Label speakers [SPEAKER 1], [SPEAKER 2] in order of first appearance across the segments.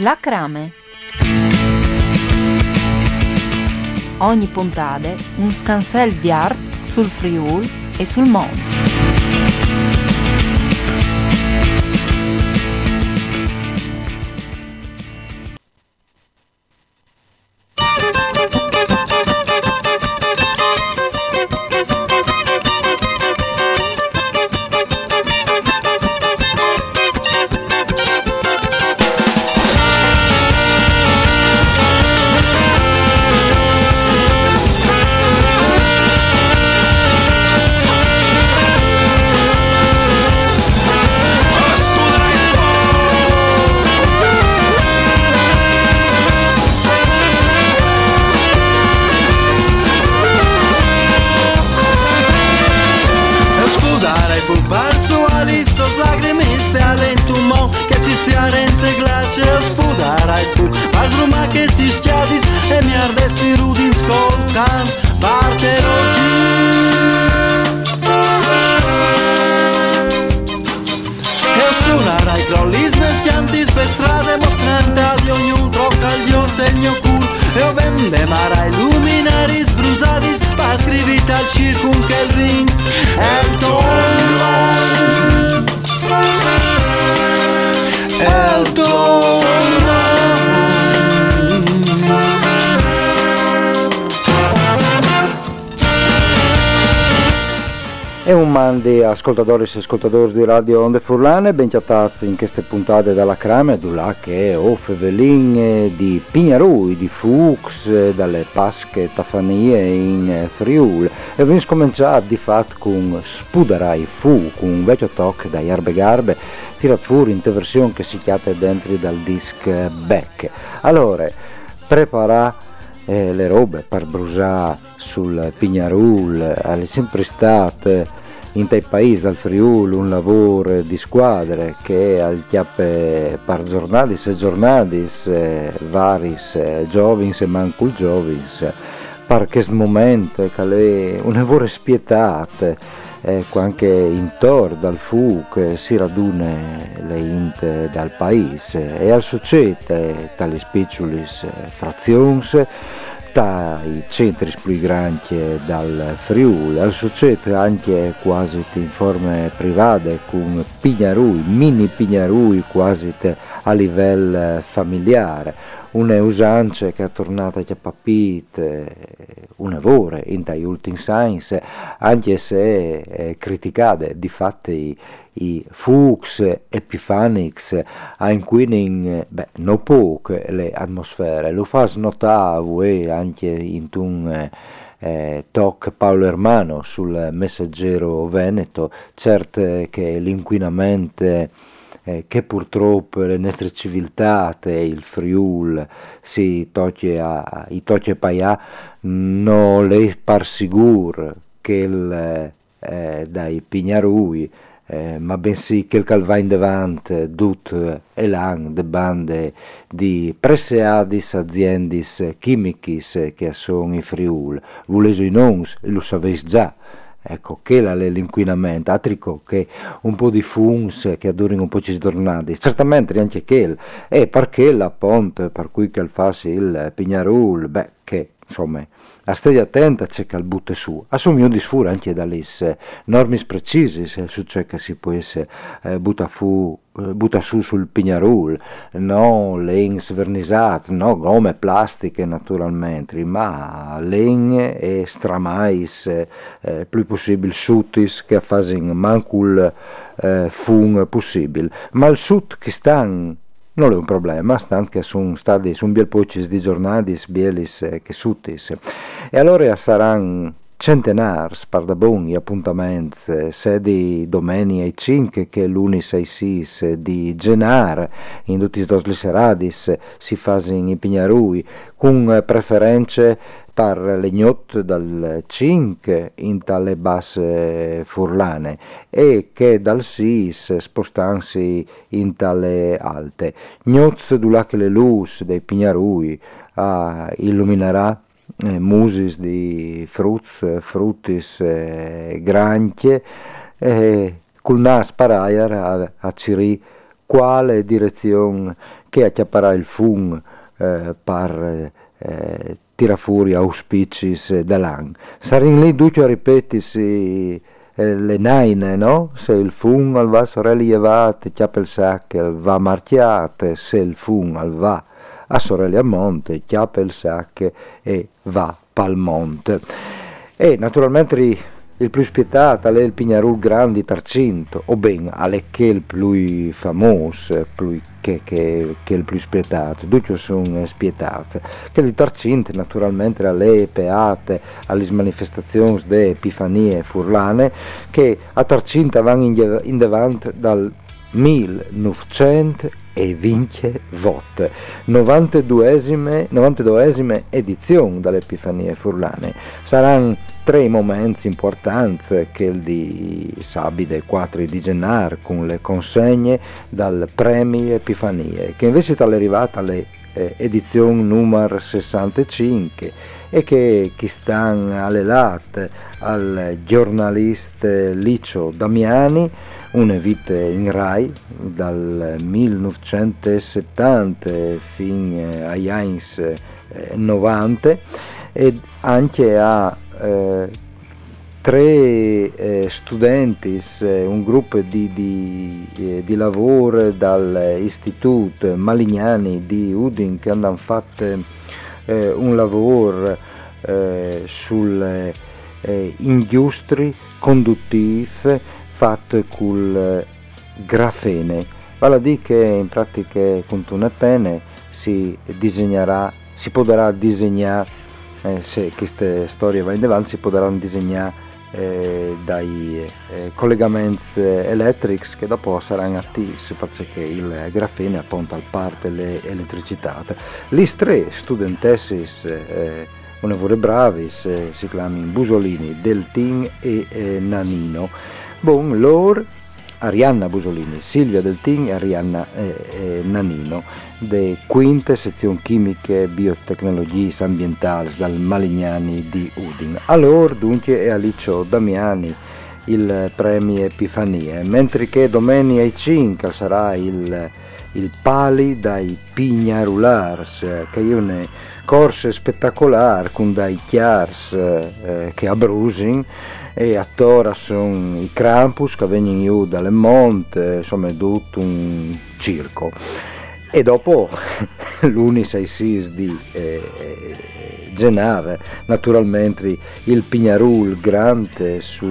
[SPEAKER 1] La Crame. Ogni puntata un scansel di art sul Friul e sul mondo.
[SPEAKER 2] E
[SPEAKER 3] un mandi ascoltatori e ascoltatori di Radio Onde Furlane, ben chiatazzi in queste puntate dalla crame, là che o fevelin di Pignarui, di Fuchs, dalle pasche tafanie in Friul. E abbiamo cominciato di fatto con Spudarai Fu, con un vecchio talk da Yarbe Garbe, tirato fuori in te versione che si chiama dentro dal disc Beck. Allora, prepara eh, le robe per brusare sul Pignarul, è sempre state in tai paesi dal Friuli un lavoro di squadre che al chiappe per giornadis e giornadis eh, varis eh, giovins e mancul giovins per questo momento che è un lavoro spietato ecco anche intorno dal fu che si radune le int dal paese. E al succede tali spicciulis frazions i centri più grandi dal Friuli, al succede anche quasi in forme private con pignarui, mini pignarui quasi a livello familiare, una usanza che è tornata a papite un lavoro in tai ultimi science, anche se è criticata. Di fatti i Fuchs Epiphanix a inquinin beh, no poche le atmosfere, lo fa snotare anche in un eh, toc Paolo Ermano sul messaggero Veneto, certo che l'inquinamento eh, che purtroppo le nostre civiltà, il Friul, si tocce a, i tocce paia, non le par sicuro che il, eh, dai Pignarui eh, ma bensì che il calva in davanti tut elan de bande di presseadis aziendis chimichis che sono in Friul. Vuleso i nons, lo sapeis già. Ecco, che l'inquinamento, atrico che un po' di funs che durino un po' ci tornati, certamente anche che e perché la ponte per cui che fa il Pignarul, beh, che insomma a stare attenta c'è che butte su. Assumi un disfura anche dalle norme precise su ciò che si può essere eh, butta, fu, eh, butta su sul pignarul, no lens vernisats, no gomme plastiche naturalmente, ma legne e stramais, eh, più possibile sutis che fanno mancul eh, fun possibile. Ma il sud che stanno non è un problema, stant che sono stati un bel pocis di giornate, bielis che suttis. E allora saranno centenars pardabon gli appuntamenti sedi domeni e 5 che l'uni 6 sis di genar in tutti dos lisseradis si fa in Pignarui con preferenze per legnot dal 5 in tale basse furlane e che dal sis spostansi in tale alte. Gnoz dulac le lus dei Pignarui ah, illuminerà eh, musis di fruz, fruttis, eh, granchie, eh, col nas paraiar a, a ciri quale direzione che acchiapparà il fun eh, per eh, tira fuori auspicis dall'an. Sarin lì duccio a ripetisi eh, le naine, no? Se il fun al va sorelli evate, chiappa il sacco, va marchiate, se il fun al va a Sorelle a Monte, chiappa il sac e va pal monte. E naturalmente il più spietato è il Pignarul Grandi Tarcinto, o ben alle che il più famoso, che, che, che il più spietato, tutti sono spietati, che il Tarcinto naturalmente alle peate, alle manifestazioni de Epifanie furlane, che a Tarcinto vanno in, in davanti dal 1900 e vince vote. 92esime, 92esime edizione dall'Epifania Furlane. Saranno tre momenti importanti che il di Sabide 4 di gennaio con le consegne dal Premi Epifanie che invece è arrivata alle eh, edizione numero 65 e che, che stanno alle latte al giornalista Licio Damiani una vita in Rai dal 1970 fino agli anni 90 e anche a eh, tre eh, studenti, eh, un gruppo di, di, eh, di lavoro dall'Istituto Malignani di Udin che hanno fatto eh, un lavoro eh, sulle industrie conduttive fatto col grafene, vale a dire che in pratica con una penne si disegnerà, si potrà disegnare, eh, se queste storie vanno in avanti, si potranno disegnare eh, dai eh, collegamenti elettrici che dopo saranno attivi perché il grafene appunto al parte l'elettricità. Le tre studentesse eh, onorevole bravis eh, si chiamano Busolini, Deltin e eh, Nanino Bon, loro, Arianna Busolini, Silvia Deltin e Arianna eh, eh, Nanino, de quinte sezioni chimiche biotecnologie ambientali dal Malignani di Udin. A loro dunque è Alicio Damiani il premio Epifania, mentre che domenica ai 5 sarà il, il Pali dai Pignarulars, che è un corso spettacolare con dai Chiars eh, che a Brusin e attora sono i Krampus che vengono giù dalle monte, insomma è tutto un circo. E dopo l'Uni6 di eh, Genave, naturalmente il Pignarul grande su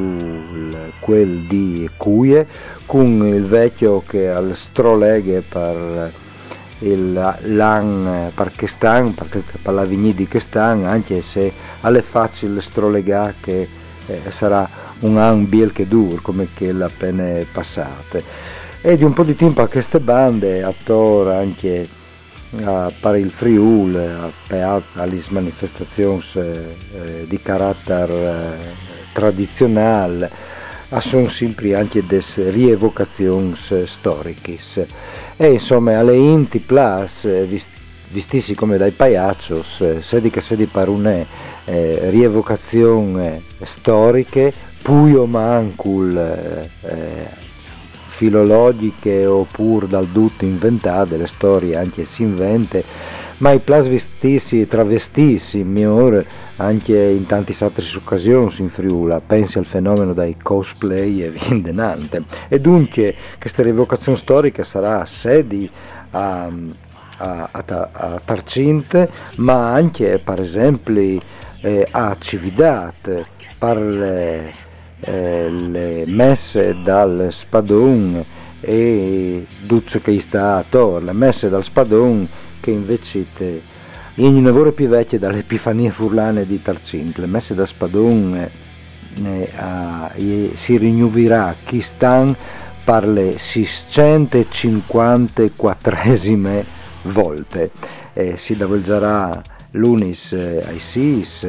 [SPEAKER 3] quel di Cuie, con il vecchio che al stroleghe per il l'an per Chestan, per la di Chestan, anche se alle facili strolegà che eh, sarà un anno biel che dur come la appena passate e di un po' di tempo a queste bande attorno anche a per il Friul alle manifestazioni eh, di carattere eh, tradizionale sono sempre anche des rievocazioni storiche e insomma alle inti plus eh, vistisi come dai pagliaccios eh, sedi che sedi parunè eh, rievocazioni storiche, puio mancul eh, eh, filologiche oppure dal tutto inventate, le storie anche si invente, ma i plas vestissi e travestissi, migliore anche in tante altre occasioni in Friula, pensi al fenomeno dai cosplay e vindenante. E dunque questa rievocazione storica sarà sedi a, a, a, a Tarcinte, ma anche per esempio eh, a Cividate per le, eh, le messe dal Spadon e tutto che sta attorno, le messe dal Spadon che invece in una vorre più vecchia dall'Epifania Furlane di Tarcint, le messe da Spadon eh, eh, si rinnoverà chi stan per le 654esime volte. Eh, si davolgerà l'unis eh, ai SIS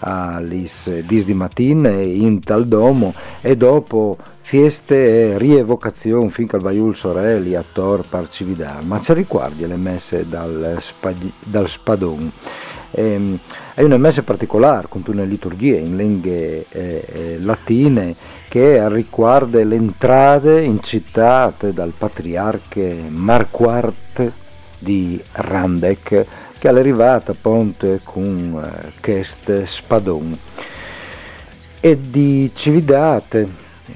[SPEAKER 3] alle 10 di mattina in tal domo e dopo fieste e rievocazioni finché al Vaiul Sorelli a Tor Parcividar, ma ci riguardi le messe dal, spag- dal Spadon. Ehm, è una messa particolare con una liturgia in lingue eh, eh, latine che riguarda le entrate incitate dal patriarca Marquardt di Randek che è arrivata a Ponte con eh, questo spadone. E di Cividate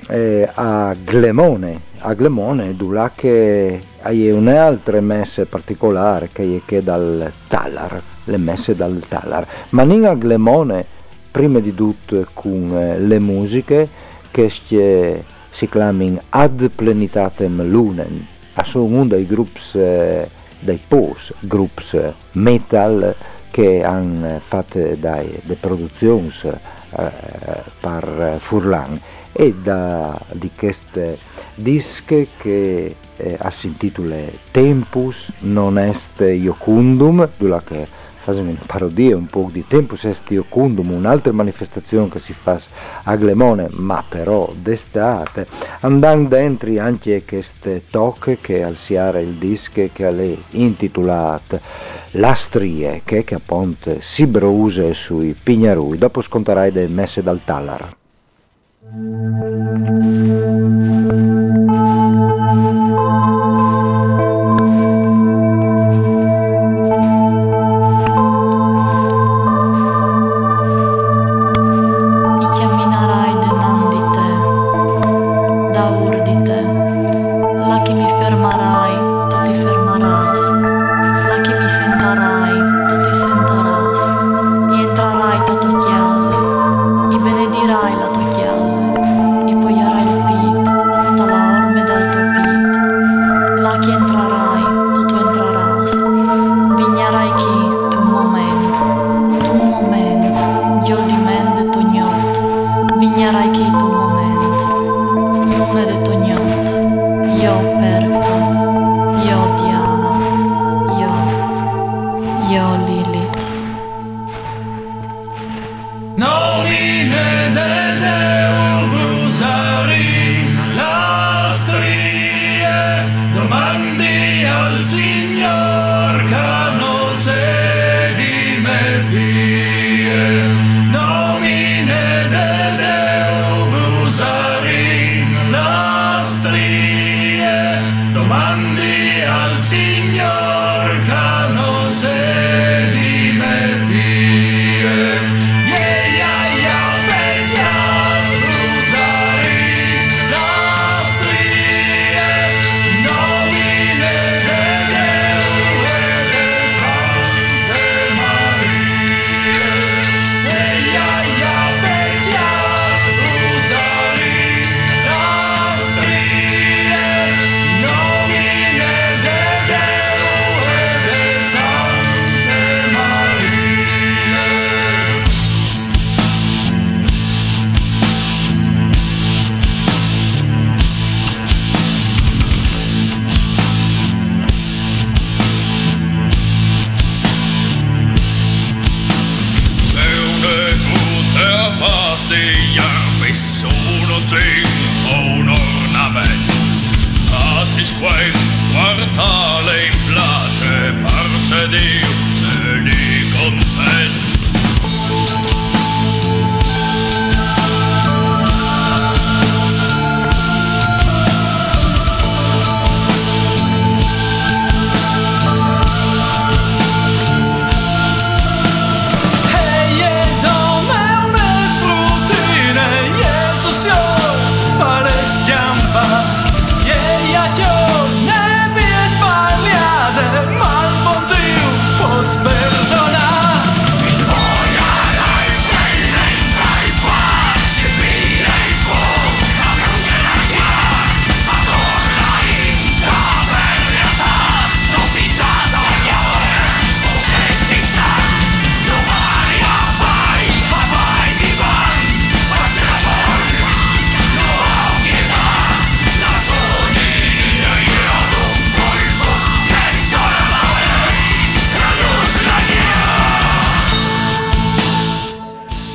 [SPEAKER 3] eh, a Glemone, a Glemone, là che hai un'altra messe particolare che è che dal Talar, le messe dal Talar, ma non a Glemone, prima di tutto con eh, le musiche che si chiamano Ad Plenitatem Lunen, sono uno dei gruppi eh, dei post groups metal che hanno fatto delle produzioni eh, per Furlan e da, di queste dische che eh, si intitola Tempus non est iocundum, che facciamo una parodia un po' di Tempus est iocundum, un'altra manifestazione che si fa a Glemone, ma però d'estate, andando dentro anche queste tocche che al siare il disco che è intitolato Lastrie, che, che appunto si bruse sui pignarui, dopo scontarai delle messe dal Tallar.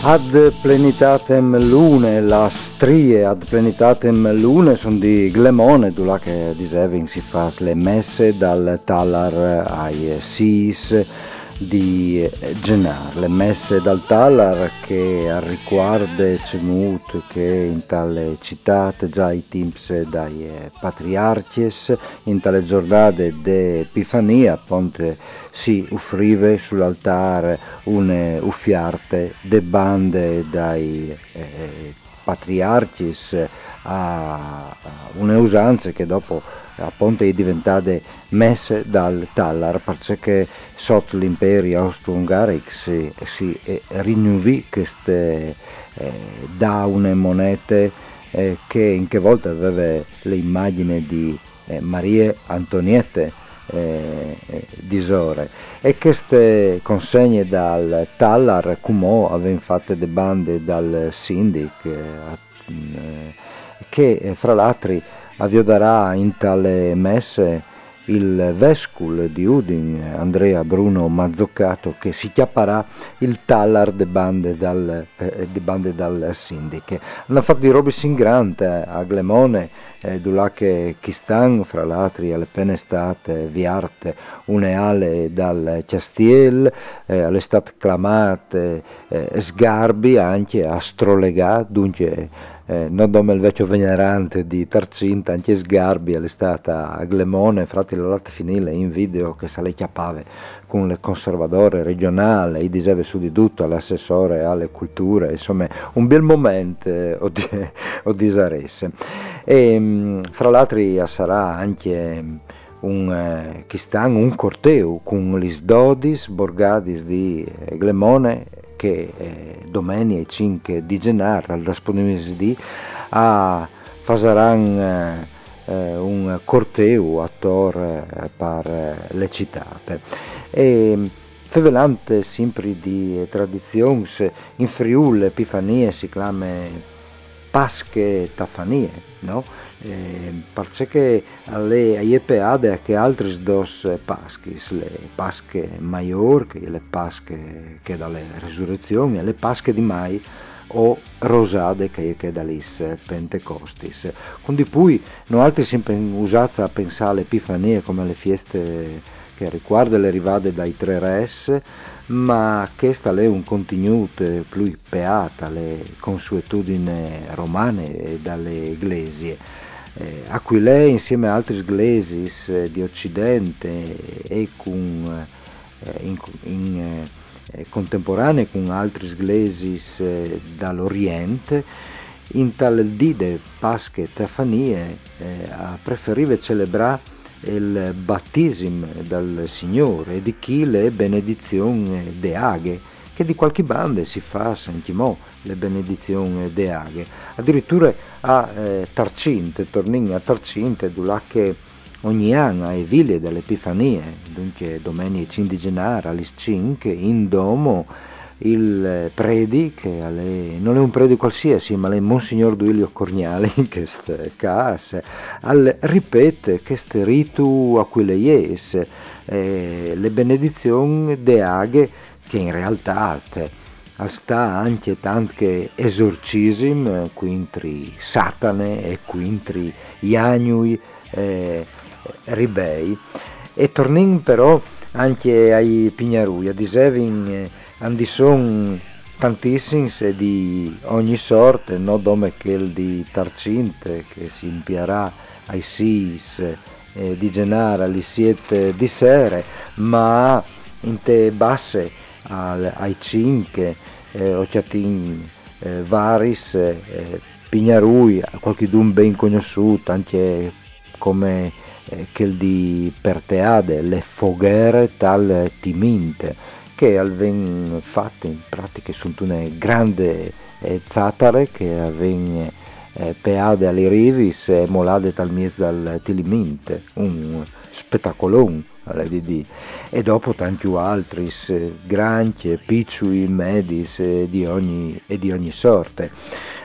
[SPEAKER 3] Ad plenitatem lune, la strie ad plenitatem lune sono di Glemone, là che disevin si fa le messe dal talar ai sis di Genar, le messe dal talar che a riguardo cemut che in tale città già i timps dai patriarches, in tale giornate de Epifania, ponte si offrive sull'altare une uffiarte de bande dai eh, patriarchis a, a une usanze che dopo a Ponte è diventate messe dal Tallar perché sotto l'impero austro-ungarico si, si eh, rinnovì queste eh, da une monete eh, che in che volta aveva le immagini di eh, Maria Antoniette eh, eh, Disore e queste consegne dal Tallar come avevano fatto le bande dal Sindic eh, eh, che fra l'altro avvioderà in tale messe il Vescul di Udin, Andrea Bruno Mazzoccato, che si chiapparà il Tallar de bande dal, eh, de bande dal Sindiche. Hanno fatto di robe grande a Glemone, eh, che Chistan, fra l'altro alle pene state viarte uneale dal Castiel, eh, alle state clamate eh, sgarbi anche a strolegà, dunque eh, non come il vecchio venerante di Tarcinta, anche Sgarbi stata a Glemone, frati la latte finile in video che se le chiappave con il conservatore regionale, i diseve su di tutto, l'assessore alle culture, insomma un bel momento eh, o, di, o disaresse. E mm, fra l'altro sarà anche un, eh, un corteo con gli Sdodis, Borgadis di eh, Glemone che eh, domenica 5 di gennaio al disponibilità a fasaran eh, eh, un corteo attor eh, per eh, le citate. E, Fevelante sempre di tradizioni, in Friuli Epifanie si chiama Pasche Tafanie, no? eh, perché alle IEPAD che altri dos paschis, le pasche maior, che le pasche che dalle resurrezioni, le pasche di mai o rosade che è dalis pentecostis. Quindi poi noi altri sempre usati a pensare all'Epifania come alle feste che riguardano le rivade dai tre res, ma questa è un contenuto più peata alle consuetudini romane e dalle iglesie. Eh, Aquilè insieme a altri inglesi eh, di Occidente e con, eh, in, in, eh, contemporanei con altri inglesi eh, dall'Oriente, in tale dide Pasche e Tefanie eh, preferiva celebrare il battesimo dal Signore di chi le benedizioni de aghe che di qualche bande si fa sentimò le benedizioni de aghe addirittura a eh, Tarcinte, tornin a Tarcinte, là che ogni anno è ville dell'Epifania, dunque domenica 5 di gennaio alle 5 in domo il predi, che è, non è un predi qualsiasi, ma è Monsignor Duilio Corniali queste case, al, ripete questo rito aquileies, eh, le benedizioni de aghe che in realtà sta anche tanti esorcism, quintri satane e quintri ianui eh, ribei. E tornin però anche ai pignarui, a disevin eh, andison tantissimi di ogni sorte, no dome che il di Tarcinte che si impierà ai sis eh, di Genara, alle siete di sere, ma in te basse al, ai cinque eh, Occhiatin eh, Varis, eh, Pignarui, qualche dun ben conosciuto anche come eh, quel di Perteade, le foghere tal Timinte, che avven fatte in pratica sono una grande eh, zatare che avven eh, peade alle rivis e molade tal mies dal Tiliminte, un spettacolone all'EDD e dopo tanti altri, granchie, piccoli, medis e di ogni, e di ogni sorte.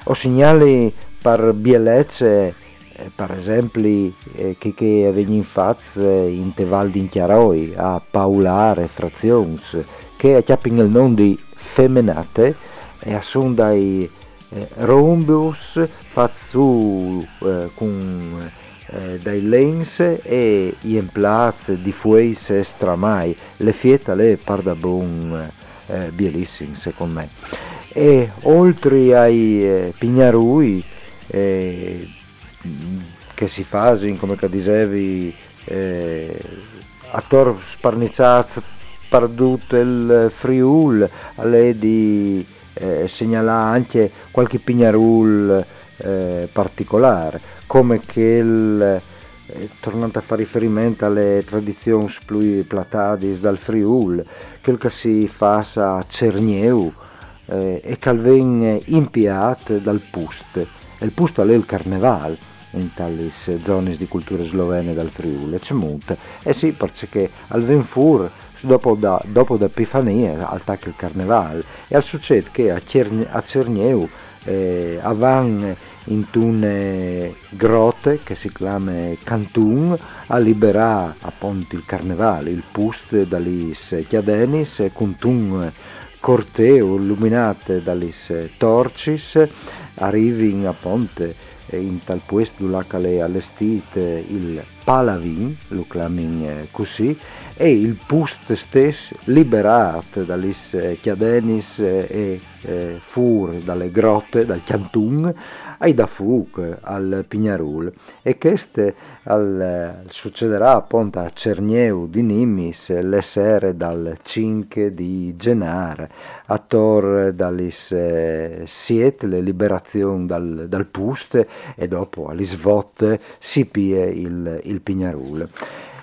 [SPEAKER 3] Ho segnali per bielezze eh, per esempio eh, che, che vengono fatti in Teval di Chiaroi a Paulare Frazions che chiappano il nome di Femenate e sono dai eh, rombus su eh, con eh, dai lens e in plaz di fueis stramai. Le fieta le parda bon eh, bellissimi secondo me. E oltre ai eh, pignarui eh, che si fanno come dicevi eh, attor sparnizzati perdut il Friul alle di eh, segnalare anche qualche pignarul eh, particolare come che il eh, tornando a fare riferimento alle tradizioni più platadis dal Friul quel che si fa a Cernieu eh, e che viene impiato dal Pust il Pust è il carneval in tali zone di cultura slovene dal Friuli, c'è molto. Eh sì, perché al Venfur, dopo, da, dopo l'Epifania, al tacco il Carnevale, e al succede che a, Cerne, a Cerneu eh, avan in tune grotte che si chiama Cantun a liberare appunto il carnevale, il pust dalis chiadenis con un corteo illuminate dalis torcis arrivi appunto in tal puesto là che allestite il Palavin, lo chiamano così, e il pust stesso liberato dalle chiadenis e eh, fur dalle grotte, dal Chiantun, ai da Fug al Pignarul e questo al, succederà appunto a Cernieu di Nimis le sere dal 5 di Genar a Tor dalis eh, Siet le liberazioni dal, dal Pust e dopo all'Isvot si pie il, il Pignarul.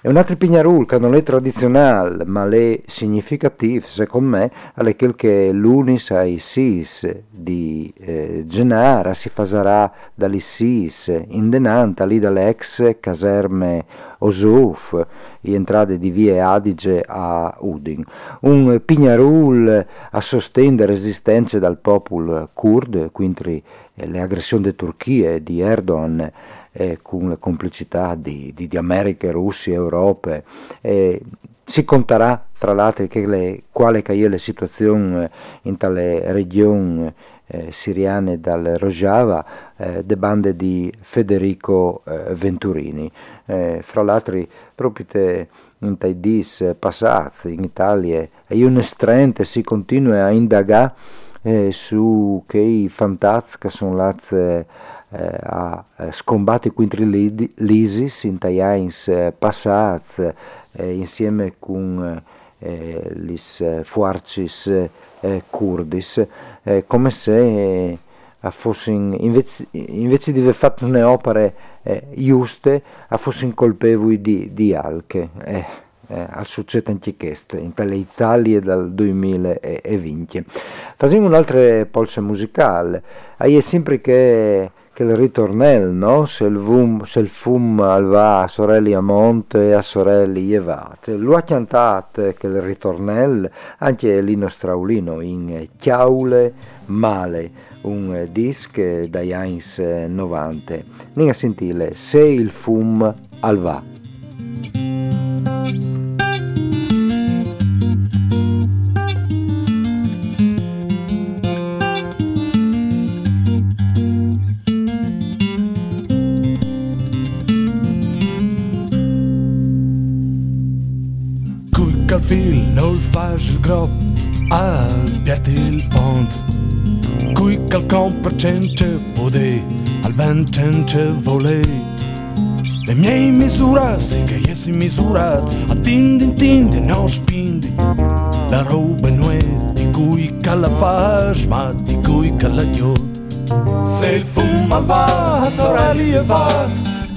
[SPEAKER 3] È un altro pignarul che non è tradizionale, ma è significativo, secondo me, è quel che l'unis ai sis di eh, Genara si farà dagli sis in denanta lì dalle ex caserme Osuf, entrate di vie Adige a Udin. Un pignarul a sostendere resistenze dal popolo kurd, quindi le aggressioni di Turchia di Erdogan eh, con la complicità di, di, di America, Russia, Europa. Eh, si conterà, tra l'altro, che le, quale è la situazione eh, in tale regione eh, siriane dal Rojava, eh, de bande di Federico eh, Venturini. Eh, fra l'altro, proprio te, in tai dis passati in Italia, e un estrente si continua a indagare eh, su che i fantasmi che sono là eh, a eh, scombatti contro l'ISIS in Taians eh, passati insieme con gli fuarcis kurdis come se fossero invece, invece, di aver fatto le opere eh, giuste fossero colpevoli di, di alche eh, eh, al succede anche questo in tale Italia dal 2020 facciamo un'altra polsa musicale. È sempre che che il ritornello, al va a sorelli a monte a sorelli ievate. Lo ha cantato che il ritornello anche Lino Straulino in Chiaule Male, un disc dagli anni 90. Andiamo a sentire Se il fum al
[SPEAKER 4] fil Në fash grop A bjertil ond Kuj kalkon për qenë që pode Al ven qenë që vole. Dhe mjej mizura Si ka jesi mizurat A tindin tindin në shpindi. La robe nuet Dikuj ka la fash Ma dikuj ka la gjot Se fuma va Sorali e vat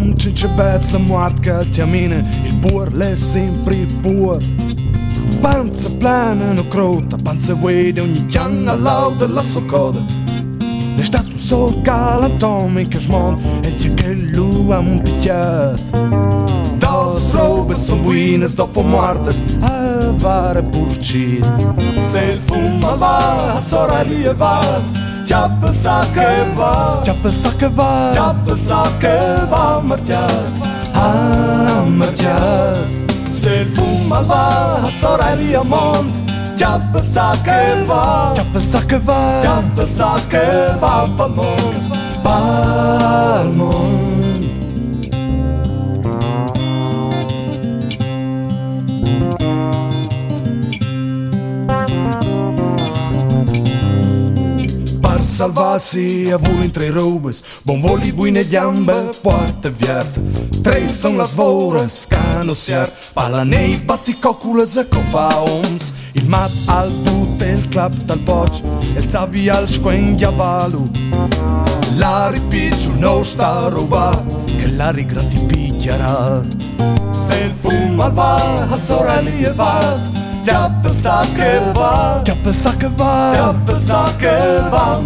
[SPEAKER 4] E l'om cince bezza moart che ti amine Il puor l'è sempre il puor Panza plana no crota, panza vede ogni chianga lauda la sua coda. È stato sol calantome che smon e c'è che lui ha un picchiato. Das robe son buinas dopo mortes a vara purcid. Se il fumo va, a soralia va, già pensa che va, già pensa che va, già pensa che va a marciare, a marciare. Se il fumo va, a soralia mont, già pensa che va, già volo in tre robes. Bon voli buine gambe, porte viert Tre son las voras, cano siart Pa la neiv batti cocules e copaons Il mat al tut e il clap dal poc E savi al squenglia valu. La ripicciu no sta roba Che la rigratipigliarà Se il fumo al va, a sorelli e va Già pensa che va, già pensa che va,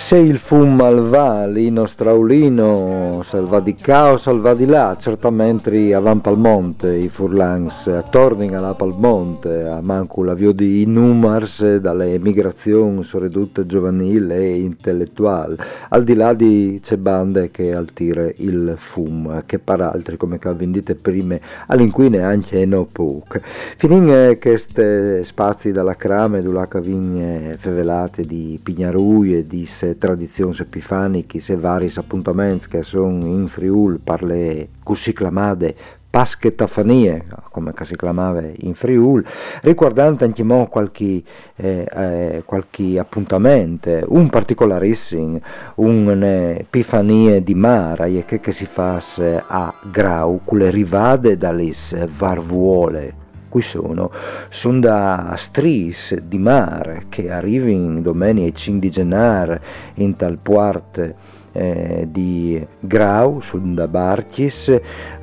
[SPEAKER 4] Se il
[SPEAKER 3] fum al va, l'ino straulino, salva di cao, salva di là, certamente avan pal monte, i furlans, tornin alla pal monte, a manco l'avvio di numars dalle migrazioni ridotte giovanili e intellettuali, al di là di c'è bande che altire il fum, che per altri, come Calvin dite prime, all'inquine anche no puc. Finin queste spazi dalla crame, dulaca vigne fevelate di Pignarui e di se tradizioni epifaniche e vari appuntamenti che sono in Friul per le così chiamate paschetafanie, come si chiamava in Friul, riguardando anche mo qualche, eh, eh, qualche appuntamento, un particolarissimo, un'epifania di mare che, che si fa a Grau, con le rivade dalle varvuole qui sono, sono da stris di mare che arrivano domenica 5 di gennaio in tal puart eh, di Grau, sono da Barchis,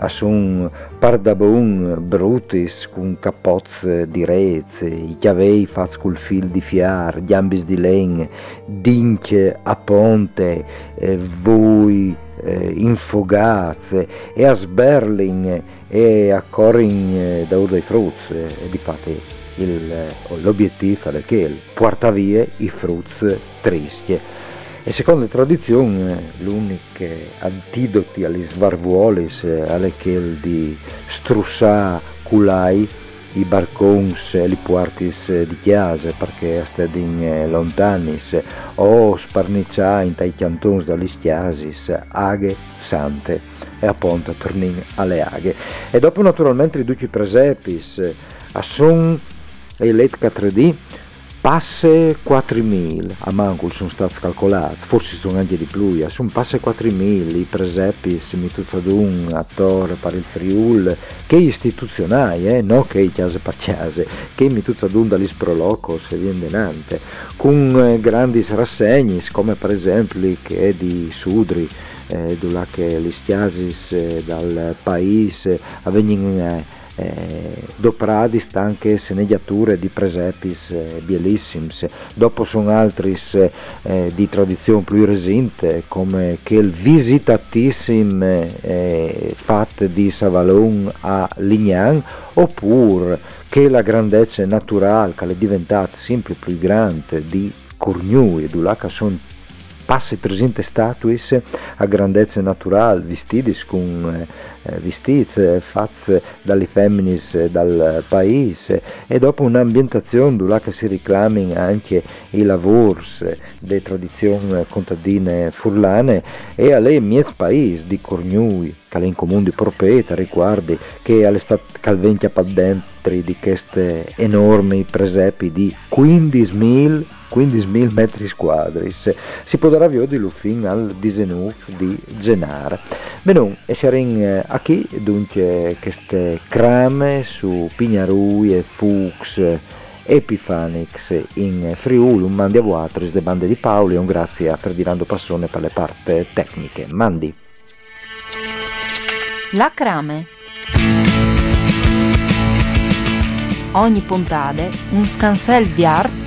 [SPEAKER 3] sono pardabun brutis con capozze di rezze, i chiavei fatti col fil di fiar, gli ambis di len, dinche a ponte, eh, voi eh, infogazze e a Sberling e a Corin eh, da dei frutti e di fatti eh, l'obiettivo è che porta via i frutti tristi e secondo le tradizioni l'unico antidoti agli svarvuolis è quel di strussare culai i barcons e li puartis di chiase perché stedin lontanis o sparniccià in tai cantons dagli stiasis aghe sante e appunto tornin alle aghe. E dopo naturalmente i duci presepis a son e let 3D passe 4.000 a Mancul sono stati calcolati, forse sono anche di più, sono passe 4.000 i presepi Mituzadun, attore per il Friul, che istituzionali, eh, non che i chiase per chiase, che Mituzadun dagli sprolocos e viene denante, con eh, grandi rassegni come per esempio che è di Sudri, eh, che gli stiasis eh, dal paese avvengono eh, eh, dopradis anche senegiature di presepis eh, bielissims, dopo sono altri eh, di tradizione più recente come che il visitatissimo eh, fat di Savalon a Lignan oppure che la grandezza naturale che è diventata sempre più grande di Cornui, dove sono passe 300 statue a grandezza naturale, vestiti con eh, vestiti eh, fatti dalle femmine dal paese e dopo un'ambientazione dove si reclamano anche i lavori delle tradizioni contadine furlane e alle mie paesi di Cornui che è in comune di proprietà, ricordi che all'estate calventia dentro di queste enormi presepi di 15.000 15.000 metri quadri si potrà avere di Lufin al 19 di Genare. Bene, e siamo qui dunque queste crame su Pignarui e Fuchs Epifanix in Friuli, un mandi a Vuatris, de bande di Paoli e un grazie a Ferdinando Passone per le parti tecniche. Mandi.
[SPEAKER 1] La Crame. Ogni puntata un scansel di art